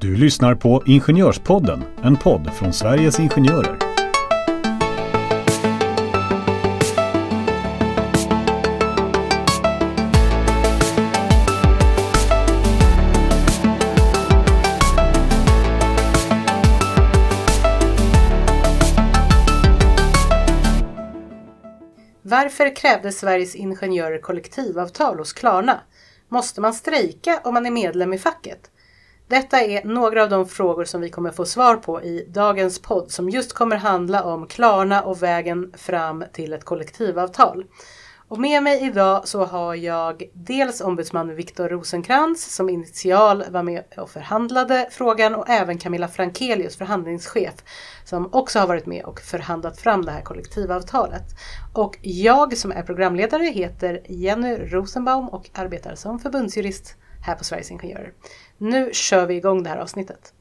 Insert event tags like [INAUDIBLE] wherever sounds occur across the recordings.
Du lyssnar på Ingenjörspodden, en podd från Sveriges Ingenjörer. Varför krävde Sveriges Ingenjörer kollektivavtal hos Klarna? Måste man strejka om man är medlem i facket? Detta är några av de frågor som vi kommer få svar på i dagens podd som just kommer handla om Klarna och vägen fram till ett kollektivavtal. Och med mig idag så har jag dels ombudsman Viktor Rosenkrantz som initial var med och förhandlade frågan och även Camilla Frankelius, förhandlingschef, som också har varit med och förhandlat fram det här kollektivavtalet. Och jag som är programledare heter Jenny Rosenbaum och arbetar som förbundsjurist här på Sveriges Ingenjörer. Nu kör vi igång det här avsnittet.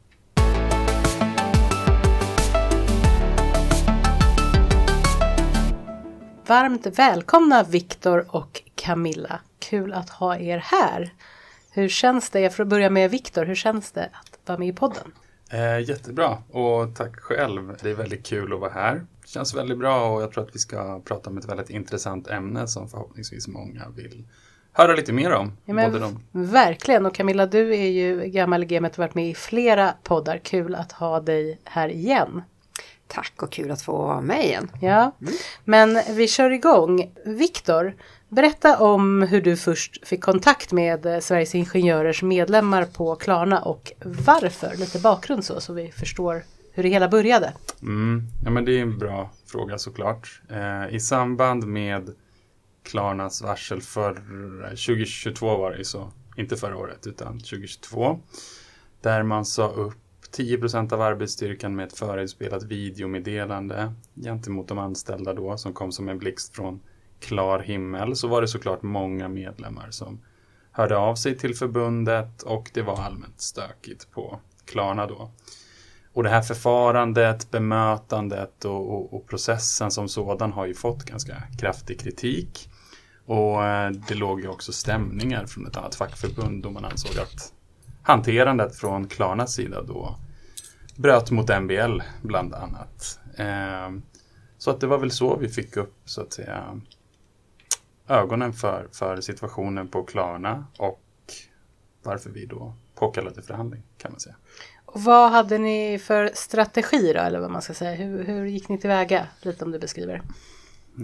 Varmt välkomna Viktor och Camilla. Kul att ha er här. Hur känns det, för att börja med Viktor, hur känns det att vara med i podden? Eh, jättebra och tack själv. Det är väldigt kul att vara här. Det känns väldigt bra och jag tror att vi ska prata om ett väldigt intressant ämne som förhoppningsvis många vill höra lite mer om. Ja, men, de... Verkligen och Camilla du är ju gammal i gamet och varit med i flera poddar. Kul att ha dig här igen. Tack och kul att få vara med igen. Ja, mm. men vi kör igång. Viktor, berätta om hur du först fick kontakt med Sveriges Ingenjörers medlemmar på Klarna och varför. Lite bakgrund så, så vi förstår hur det hela började. Mm. Ja, men det är en bra fråga såklart. Eh, I samband med Klarnas varsel för eh, 2022 var det ju så, inte förra året utan 2022. Där man sa upp 10% av arbetsstyrkan med ett förinspelat videomeddelande gentemot de anställda då som kom som en blixt från klar himmel så var det såklart många medlemmar som hörde av sig till förbundet och det var allmänt stökigt på Klarna då. Och det här förfarandet, bemötandet och, och, och, processen som sådan har ju fått ganska kraftig kritik. Och eh, det låg ju också stämningar från ett annat fackförbund och man ansåg att hanterandet från Klarnas sida då bröt mot MBL bland annat. Eh, så att det var väl så vi fick upp så att säga ögonen för, för situationen på Klarna och varför vi då påkallade förhandling kan man säga. Och vad hade ni för strategi då, eller vad man ska säga? Hur, hur gick ni tillväga? Lite om du beskriver.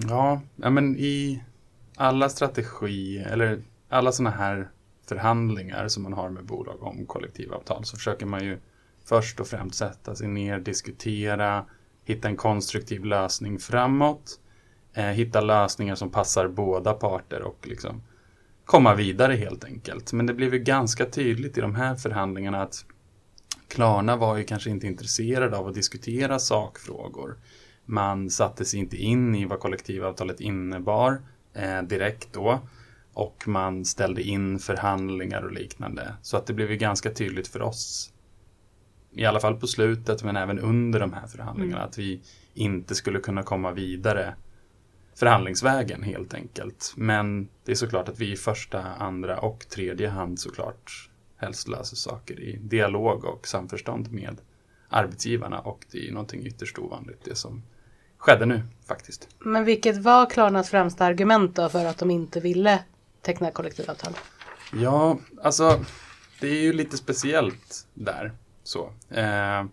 Ja men i alla strategi eller alla sådana här förhandlingar som man har med bolag om kollektivavtal så försöker man ju först och främst sätta sig ner, diskutera, hitta en konstruktiv lösning framåt, eh, hitta lösningar som passar båda parter och liksom komma vidare helt enkelt. Men det blev ju ganska tydligt i de här förhandlingarna att Klarna var ju kanske inte intresserade av att diskutera sakfrågor. Man satte sig inte in i vad kollektivavtalet innebar direkt då. Och man ställde in förhandlingar och liknande. Så att det blev ju ganska tydligt för oss, i alla fall på slutet men även under de här förhandlingarna, mm. att vi inte skulle kunna komma vidare förhandlingsvägen helt enkelt. Men det är såklart att vi i första, andra och tredje hand såklart helst löser saker i dialog och samförstånd med arbetsgivarna och det är någonting ytterst ovanligt det som skedde nu faktiskt. Men vilket var Klarnas främsta argument då för att de inte ville teckna kollektivavtal? Ja, alltså det är ju lite speciellt där. Så. Eh,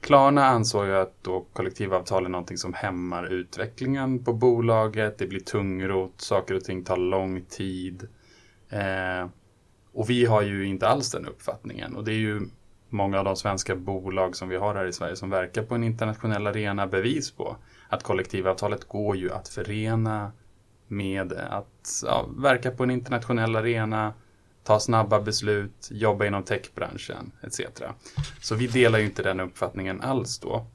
Klarna ansåg ju att då kollektivavtal är någonting som hämmar utvecklingen på bolaget. Det blir tungrot, saker och ting tar lång tid. Eh, och vi har ju inte alls den uppfattningen. Och det är ju många av de svenska bolag som vi har här i Sverige som verkar på en internationell arena bevis på att kollektivavtalet går ju att förena med att ja, verka på en internationell arena, ta snabba beslut, jobba inom techbranschen etc. Så vi delar ju inte den uppfattningen alls då.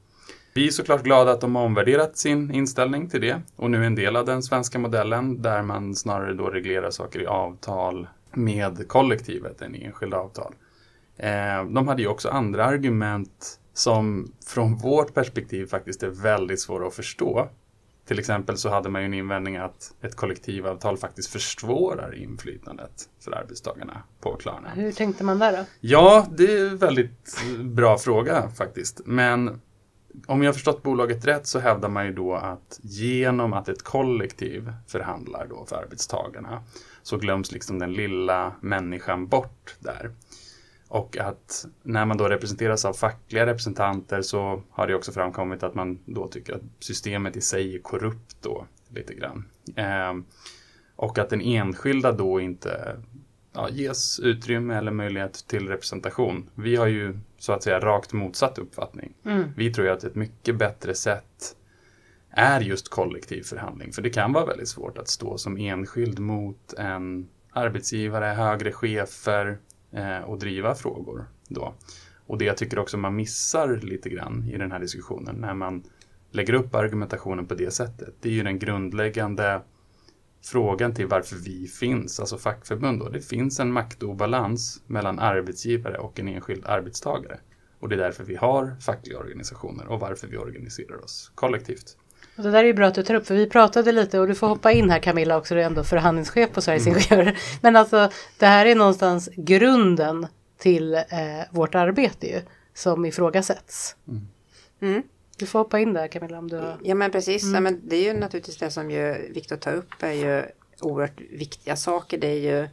Vi är såklart glada att de har omvärderat sin inställning till det och nu är en del av den svenska modellen där man snarare då reglerar saker i avtal med kollektivet än i enskilda avtal. Eh, de hade ju också andra argument som från vårt perspektiv faktiskt är väldigt svåra att förstå. Till exempel så hade man ju en invändning att ett kollektivavtal faktiskt försvårar inflytandet för arbetstagarna på Klarna. Hur tänkte man där då? Ja, det är en väldigt bra fråga faktiskt. Men om jag har förstått bolaget rätt så hävdar man ju då att genom att ett kollektiv förhandlar då för arbetstagarna så glöms liksom den lilla människan bort där. Och att när man då representeras av fackliga representanter så har det också framkommit att man då tycker att systemet i sig är korrupt då lite grann. Eh, och att den enskilda då inte ja, ges utrymme eller möjlighet till representation. Vi har ju så att säga rakt motsatt uppfattning. Mm. Vi tror ju att ett mycket bättre sätt är just kollektiv förhandling. För det kan vara väldigt svårt att stå som enskild mot en arbetsgivare, högre chefer Eh, och driva frågor då. Och det jag tycker också man missar lite grann i den här diskussionen när man lägger upp argumentationen på det sättet. Det är ju den grundläggande frågan till varför vi finns, alltså fackförbund. Då. Det finns en maktobalans mellan arbetsgivare och en enskild arbetstagare. Och det är därför vi har fackliga organisationer och varför vi organiserar oss kollektivt. Och det där är ju bra att du tar upp för vi pratade lite och du får hoppa in här Camilla också, du är ändå förhandlingschef på Sveriges Mm. Ingenjörer. Men alltså det här är någonstans grunden till eh, vårt arbete ju, som ifrågasätts. Mm. Du får hoppa in där Camilla om du har... Ja men precis, ja, men det är ju naturligtvis det som ju Viktor tar upp är ju oerhört viktiga saker. Det är ju,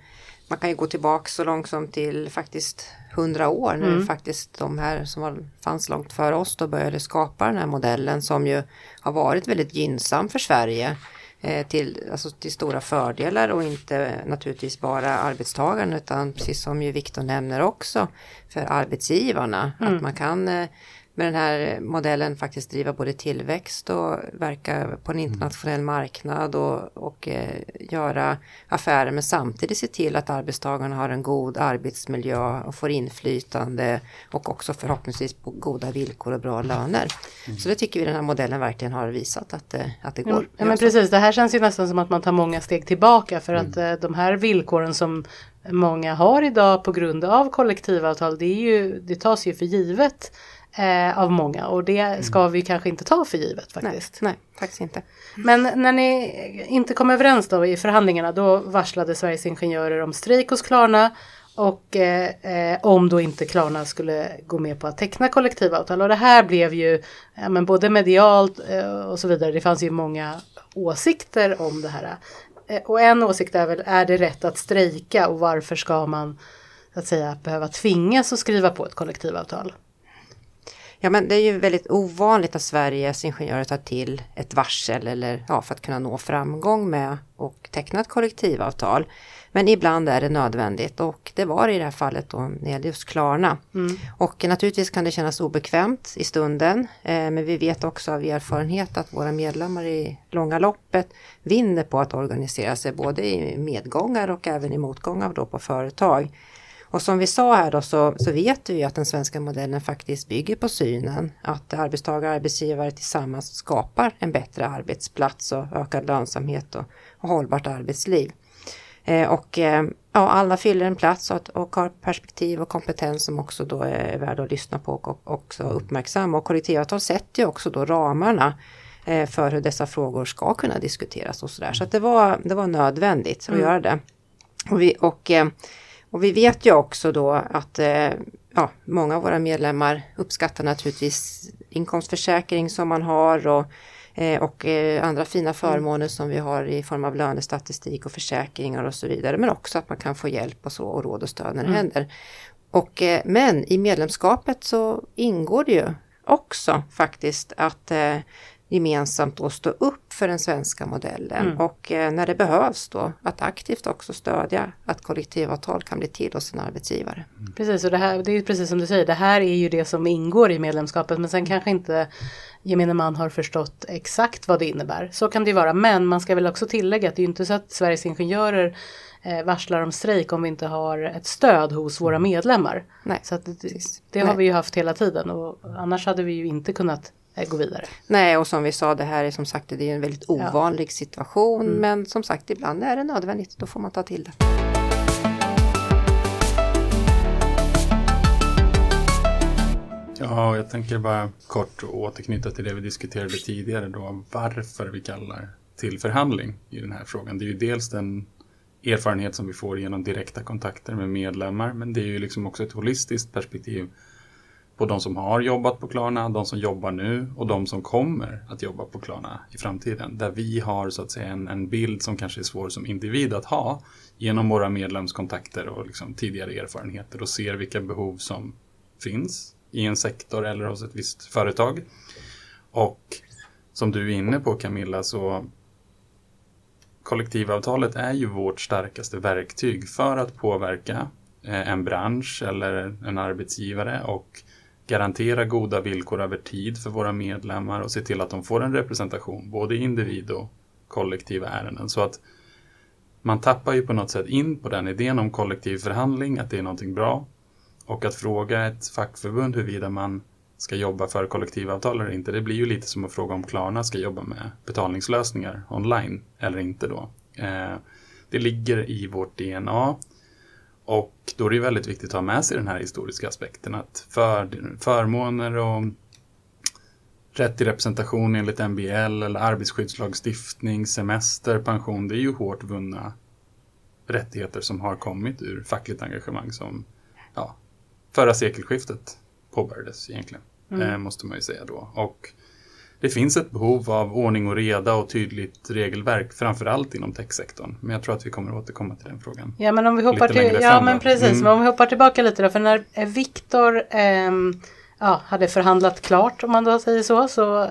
man kan ju gå tillbaka så långt som till faktiskt hundra år när Mm. faktiskt de här som var, fanns långt före oss då började skapa den här modellen som ju har varit väldigt gynnsam för Sverige. Eh, till, alltså till stora fördelar och inte naturligtvis bara arbetstagaren utan precis som ju Viktor nämner också för arbetsgivarna. Att man kan eh, med den här modellen faktiskt driva både tillväxt och verka på en internationell marknad och, och eh, göra affärer men samtidigt se till att arbetstagarna har en god arbetsmiljö och får inflytande och också förhoppningsvis på goda villkor och bra löner. Så det tycker vi den här modellen verkligen har visat att, det- att det går. ja men precis, det här känns ju nästan som att man tar många steg tillbaka för att eh, de här villkoren som många har idag på grund av kollektivavtal det, är ju, det tas ju för givet eh, av många och det ska vi kanske inte ta för givet Nej, faktiskt. nej, faktiskt inte. Men när ni inte kom överens då i förhandlingarna då varslade Sveriges Ingenjörer om strejk hos Klarna och eh, eh, om då inte Klarna skulle gå med på att teckna kollektivavtal. Och det här blev ju ja, men både medialt eh, och så vidare. Det fanns ju många åsikter om det här. Eh, och en åsikt är väl, är det rätt att strejka och varför ska man så att säga behöva tvingas att skriva på ett kollektivavtal? Ja men det är ju väldigt ovanligt att Sveriges ingenjörer tar till ett varsel eller ja, för att kunna nå framgång med och teckna ett kollektivavtal. Men ibland är det nödvändigt och det var i det här fallet då gällde just Klarna. Och naturligtvis kan det kännas obekvämt i stunden eh, men vi vet också av erfarenhet att våra medlemmar i långa loppet vinner på att organisera sig både i medgångar och även i motgångar då på företag. Och som vi sa här då så, så vet vi att den svenska modellen faktiskt bygger på synen att arbetstagare och arbetsgivare tillsammans skapar en bättre arbetsplats och ökad lönsamhet och, och hållbart arbetsliv. Eh, och eh, ja, alla fyller en plats och, och har perspektiv och kompetens som också då är värda att lyssna på och, och också uppmärksamma. Och kollektivavtal sätter ju också då ramarna eh, för hur dessa frågor ska kunna diskuteras och sådär. Så att det var, det var nödvändigt att göra det. Och vi, och, eh, och vi vet ju också då att eh, ja, många av våra medlemmar uppskattar naturligtvis inkomstförsäkring som man har och, eh, och eh, andra fina förmåner som vi har i form av lönestatistik och försäkringar och så vidare. Men också att man kan få hjälp och så och råd och stöd när det händer. Och, men i medlemskapet så ingår det ju också faktiskt att gemensamt då stå upp för den svenska modellen och eh, när det behövs då att aktivt också stödja att kollektivavtal kan bli till hos en arbetsgivare. Precis, och det, här, det är ju precis som du säger, det här är ju det som ingår i medlemskapet men sen kanske inte gemene man har förstått exakt vad det innebär. Så kan det ju vara, men man ska väl också tillägga att det är ju inte så att Sveriges Ingenjörer eh, varslar om strejk om vi inte har ett stöd hos våra medlemmar. Nej, Så att det, det har Nej. vi ju haft hela tiden och annars hade vi ju inte kunnat gå vidare. Nej, och som vi sa, det här är som sagt det är en väldigt ovanlig situation, men som sagt ibland är det nödvändigt, då får man ta till det. Ja, jag tänker bara kort återknyta till det vi diskuterade tidigare då, varför vi kallar till förhandling i den här frågan. Det är ju dels den erfarenhet som vi får genom direkta kontakter med medlemmar, men det är ju liksom också ett holistiskt perspektiv på de som har jobbat på Klarna, de som jobbar nu och de som kommer att jobba på Klarna i framtiden. Där vi har så att säga en, en bild som kanske är svår som individ att ha genom våra medlemskontakter och liksom tidigare erfarenheter och ser vilka behov som finns i en sektor eller hos ett visst företag. Och som du är inne på Camilla så kollektivavtalet är ju vårt starkaste verktyg för att påverka eh, en bransch eller en arbetsgivare och garantera goda villkor över tid för våra medlemmar och se till att de får en representation både i individ och kollektiva ärenden. Så att man tappar ju på något sätt in på den idén om kollektiv förhandling, att det är någonting bra. Och att fråga ett fackförbund huruvida man ska jobba för kollektivavtal eller inte, det blir ju lite som att fråga om Klarna ska jobba med betalningslösningar online eller inte då. Eh, det ligger i vårt DNA och då är det väldigt viktigt att ha med sig den här historiska aspekten att för, förmåner och rätt till representation enligt MBL eller arbetsskyddslagstiftning, semester, pension, det är ju hårt vunna rättigheter som har kommit ur fackligt engagemang som ja, förra sekelskiftet påbörjades egentligen, mm. eh, måste man ju säga då. Och det finns ett behov av ordning och reda och tydligt regelverk, framförallt inom techsektorn. Men jag tror att vi kommer att återkomma till den frågan. Ja, men om vi hoppar, till, ja, men precis, mm. men om vi hoppar tillbaka lite då, för när eh, Viktor eh, ja, hade förhandlat klart, om man då säger så, så eh,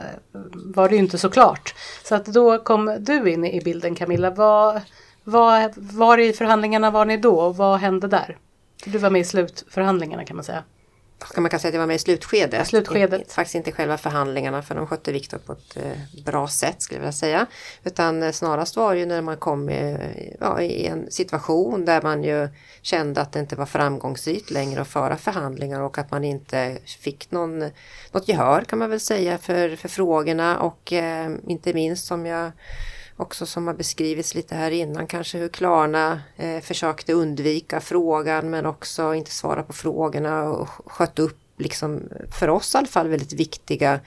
var det ju inte så klart. Så att då kom du in i bilden Camilla. Vad, vad, var i förhandlingarna var ni då och vad hände där? Du var med i slutförhandlingarna kan man säga kan man kan säga att jag var med i slutskedet. slutskedet. I, faktiskt inte själva förhandlingarna för de skötte Viktor på ett eh, bra sätt skulle jag vilja säga. Utan eh, snarast var det ju när man kom i, ja, i en situation där man ju kände att det inte var framgångsrikt längre att föra förhandlingar och att man inte fick någon, något gehör kan man väl säga för, för frågorna och eh, inte minst som jag också som har beskrivits lite här innan, kanske hur Klarna eh, försökte undvika frågan men också inte svara på frågorna och sköt upp, liksom, för oss i alla fall, väldigt viktiga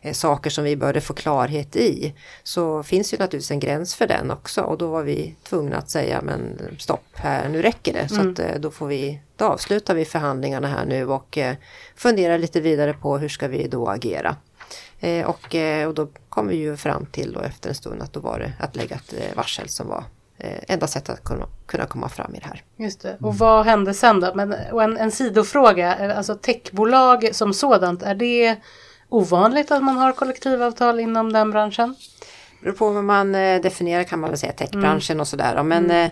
eh, saker som vi började få klarhet i. Så finns ju naturligtvis en gräns för den också och då var vi tvungna att säga men stopp här, nu räcker det. Så att, eh, då, får vi, då avslutar vi förhandlingarna här nu och eh, funderar lite vidare på hur ska vi då agera. Eh, och, eh, och då kom vi ju fram till då efter en stund att då var det att lägga ett eh, varsel som var enda sättet att kunna, kunna komma fram i det här. Just det. Och vad hände sen då? Men, och en, en sidofråga, alltså techbolag som sådant, är det ovanligt att man har kollektivavtal inom den branschen? Det beror på vad man definierar kan man väl säga, techbranschen mm. och sådär. Men mm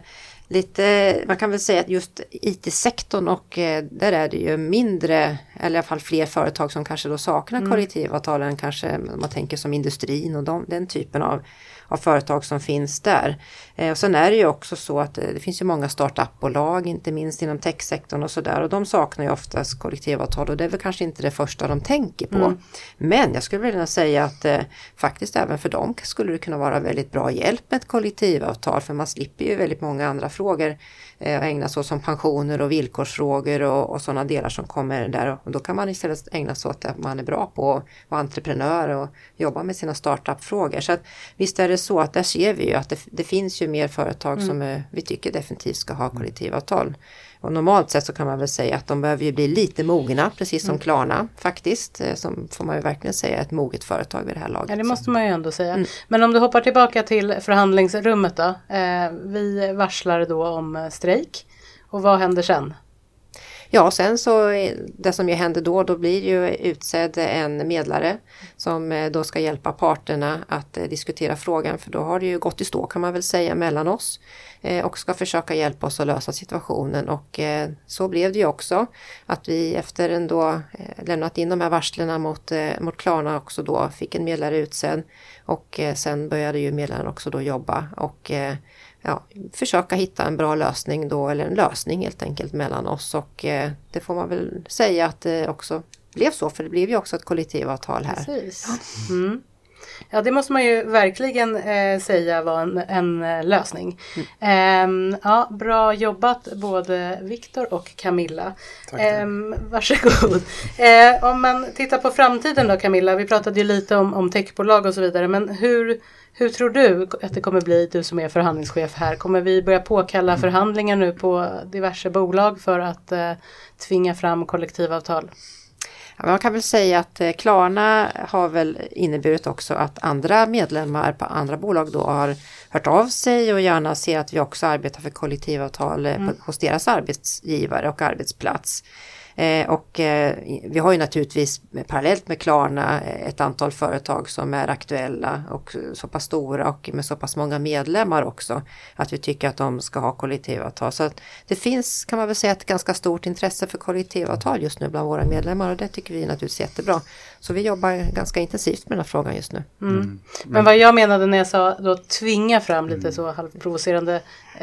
lite, man kan väl säga att just IT-sektorn och eh, där är det ju mindre, eller i alla fall fler företag som kanske då saknar mm. kollektivavtal än kanske man tänker som industrin och de, den typen av av företag som finns där. Eh, och sen är det ju också så att eh, det finns ju många startupbolag, inte minst inom techsektorn och sådär och de saknar ju oftast kollektivavtal och det är väl kanske inte det första de tänker på. Mm. Men jag skulle vilja säga att eh, faktiskt även för dem skulle det kunna vara väldigt bra hjälp med ett kollektivavtal för man slipper ju väldigt många andra frågor eh, ägna sig åt som pensioner och villkorsfrågor och, och sådana delar som kommer där och då kan man istället ägna sig åt att man är bra på att vara entreprenör och jobba med sina startupfrågor. Så att, visst är det så att där ser vi ju att det, det finns ju mer företag mm. som är, vi tycker definitivt ska ha kollektivavtal. Och normalt sett så kan man väl säga att de behöver ju bli lite mogna, precis som mm. Klarna faktiskt. Eh, som får man ju verkligen säga ett moget företag vid det här laget. Ja det måste man ju ändå säga. Mm. Men om du hoppar tillbaka till förhandlingsrummet då. Eh, vi varslar då om strejk. Och vad händer sen? Ja, sen så eh, det som ju händer då, då blir ju utsedd en medlare som eh, då ska hjälpa parterna att eh, diskutera frågan för då har det ju gått i stå kan man väl säga mellan oss och ska försöka hjälpa oss att lösa situationen. Och så blev det ju också att vi efter ändå lämnat in de här varslen mot, mot Klarna också då fick en medlare utsedd. Och sen började ju medlaren också då jobba. Och ja, försöka hitta en bra lösning då, eller en lösning helt enkelt mellan oss och eh, det får man väl säga att det också blev så, för det blev ju också ett kollektivavtal här. Precis. Mm. Ja, det måste man ju verkligen eh, säga var en, en eh, lösning. Mm. Eh, ja, bra jobbat både Viktor och Camilla. Tack. Eh, varsågod. Eh, om man tittar på framtiden då Camilla, vi pratade ju lite om, om techbolag och så vidare, men hur, hur tror du att det kommer bli, du som är förhandlingschef här? Kommer vi börja påkalla Mm. förhandlingar nu på diverse bolag för att eh, tvinga fram kollektivavtal? Man kan väl säga att eh, Klarna har väl inneburit också att andra medlemmar på andra bolag då har hört av sig och gärna ser att vi också arbetar för kollektivavtal eh, på, hos deras arbetsgivare och arbetsplats. Eh, och eh, vi har ju naturligtvis parallellt med Klarna eh, ett antal företag som är aktuella och så pass stora och med så pass många medlemmar också. Att vi tycker att de ska ha kollektivavtal. Så att det finns kan man väl säga ett ganska stort intresse för kollektivavtal just nu bland våra medlemmar och det tycker vi är naturligtvis jättebra. Så vi jobbar ganska intensivt med den här frågan just nu. Mm. Men vad jag menade när jag sa då tvinga fram lite så halvprovocerande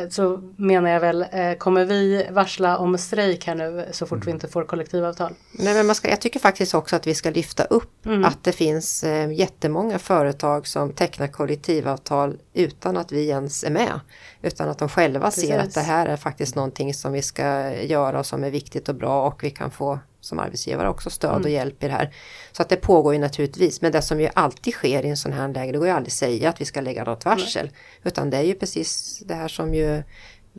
så menar jag väl eh, kommer vi varsla om strejk här nu så fort vi inte får kollektivavtal? Nej, men man ska, jag tycker faktiskt också att vi ska lyfta upp att det finns eh, jättemånga företag som tecknar kollektivavtal utan att vi ens är med. Utan att de själva ser Precis. att det här är faktiskt någonting som vi ska göra och som är viktigt och bra och vi kan få som arbetsgivare också stöd och hjälp i det här. Så att det pågår ju naturligtvis. Men det som ju alltid sker i en sån här läge, det går ju aldrig säga att vi ska lägga något varsel. Utan det är ju precis det här som ju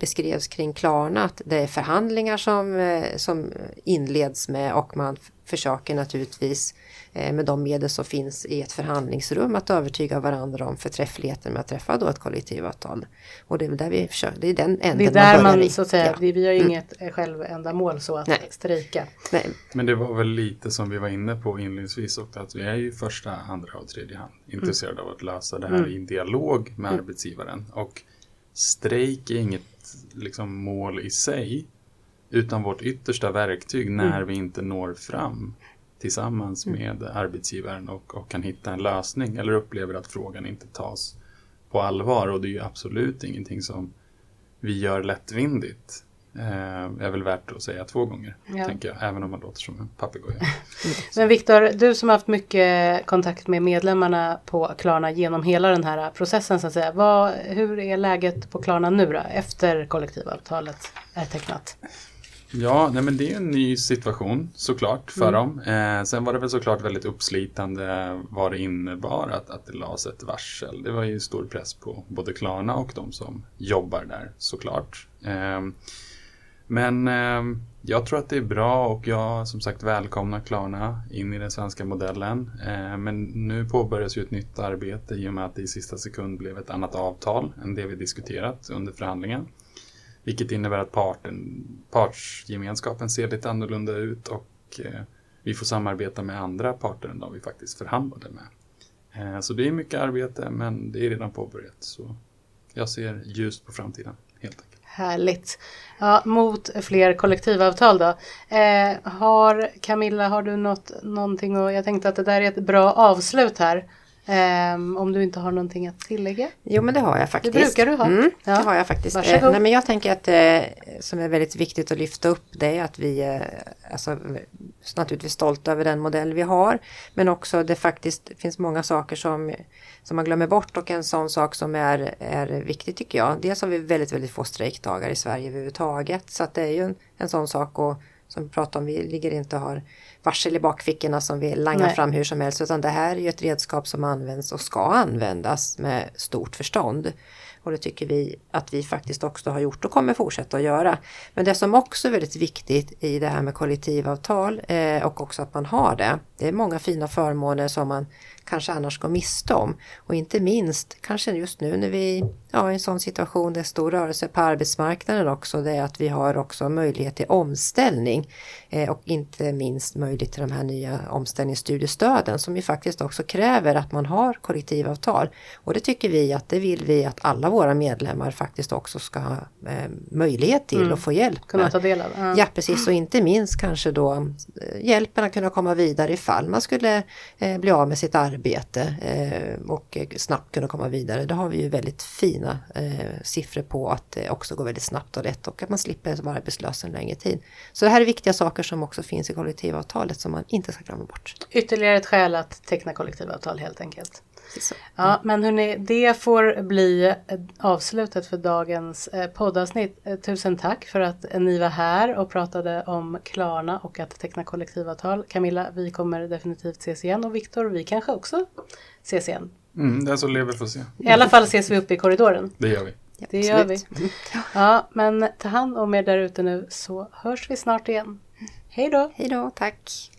beskrevs kring Klarna, att det är förhandlingar som, eh, som inleds med och man försöker naturligtvis eh, med de medel som finns i ett förhandlingsrum att övertyga varandra om förträffligheten med att träffa då ett kollektivavtal. Och det är väl där vi försöker, det är den änden Det är där börjar man i. så att säga, Ja. vi, vi har ju inget eh, självändamål så att Nej. strejka. Nej, Men det var väl lite som vi var inne på inledningsvis också att vi är ju i första, andra och tredje hand intresserade av att lösa det här i en dialog med arbetsgivaren. Och strejk är inget liksom, mål i sig utan vårt yttersta verktyg när vi inte når fram tillsammans med arbetsgivaren och, och kan hitta en lösning eller upplever att frågan inte tas på allvar. Och det är ju absolut ingenting som vi gör lättvindigt. Eh, är väl värt att säga två gånger, Ja. tänker jag, även om man låter som en papegoja. [LAUGHS] Men Viktor, du som har haft mycket kontakt med medlemmarna på Klarna genom hela den här processen så att säga. Vad, hur är läget på Klarna nu då efter kollektivavtalet är tecknat? Ja, nej men det är en ny situation såklart för dem. Eh, sen var det väl såklart väldigt uppslitande vad det innebar att, att det lades ett varsel. Det var ju stor press på både Klarna och de som jobbar där såklart. Eh, men eh, jag tror att det är bra och jag som sagt välkomnar Klarna in i den svenska modellen. Eh, men nu påbörjas ju ett nytt arbete i och med att det i sista sekund blev ett annat avtal än det vi diskuterat under förhandlingen. Vilket innebär att parten, partsgemenskapen ser lite annorlunda ut och eh, vi får samarbeta med andra parter än de vi faktiskt förhandlade med. Ehm, så det är mycket arbete men det är redan påbörjat. Så jag ser ljust på framtiden helt enkelt. Härligt. Ja, mot fler kollektivavtal då. Eh, har Camilla, har du något, någonting och jag tänkte att det där är ett bra avslut här. Eh, om du inte har någonting att tillägga. Jo men det har jag faktiskt. brukar du ha. Mm, Ja. Det har jag faktiskt. Eh, nej, men jag tänker att eh, som är väldigt viktigt att lyfta upp det är att vi eh, alltså, naturligtvis stolta över den modell vi har. Men också det faktiskt finns många saker som, som man glömmer bort och en sån sak som är, är viktig tycker jag. Dels har vi väldigt, väldigt få strejkdagar i Sverige överhuvudtaget. Så att det är ju en, en sån sak och som vi pratade om, vi ligger inte och har varsel i bakfickorna som vi langar Nej. fram hur som helst. Utan det här är ju ett redskap som används och ska användas med stort förstånd. Och det tycker vi att vi faktiskt också har gjort och kommer fortsätta att göra. Men det som också är väldigt viktigt i det här med kollektivavtal eh, och också att man har det. Det är många fina förmåner som man kanske annars går miste om. Och inte minst kanske just nu när vi ja, i en sån situation där det är stor rörelse på arbetsmarknaden också. Det är att vi har också möjlighet till omställning. Eh, och inte minst möjlighet till de här nya omställningsstudiestöden som ju faktiskt också kräver att man har kollektivavtal. Och det tycker vi att det vill vi att alla våra medlemmar faktiskt också ska ha eh, möjlighet till och få hjälp Kunna ta del av. Ja. Ja precis och inte minst kanske då eh, hjälpen att kunna komma vidare ifall man skulle eh, bli av med sitt arbete arbete eh, och snabbt kunna komma vidare. Då har vi ju väldigt fina eh, siffror på att det också går väldigt snabbt och lätt och att man slipper vara arbetslös en längre tid. Så det här är viktiga saker som också finns i kollektivavtalet som man inte ska glömma bort. Ytterligare ett skäl att teckna kollektivavtal helt enkelt. Ja, men hörni, det får bli eh, avslutet för dagens eh, poddavsnitt. Eh, Tusen tack för att ni var här och pratade om Klarna och att teckna kollektivavtal. Camilla, vi kommer definitivt ses igen och Viktor, vi kanske också ses igen. Mm, den som lever får se. I alla fall ses vi uppe i korridoren. Det gör vi. Ja, Det gör vi. Ja, men ta hand om er där ute nu så hörs vi snart igen. Hej då! Hej då, tack.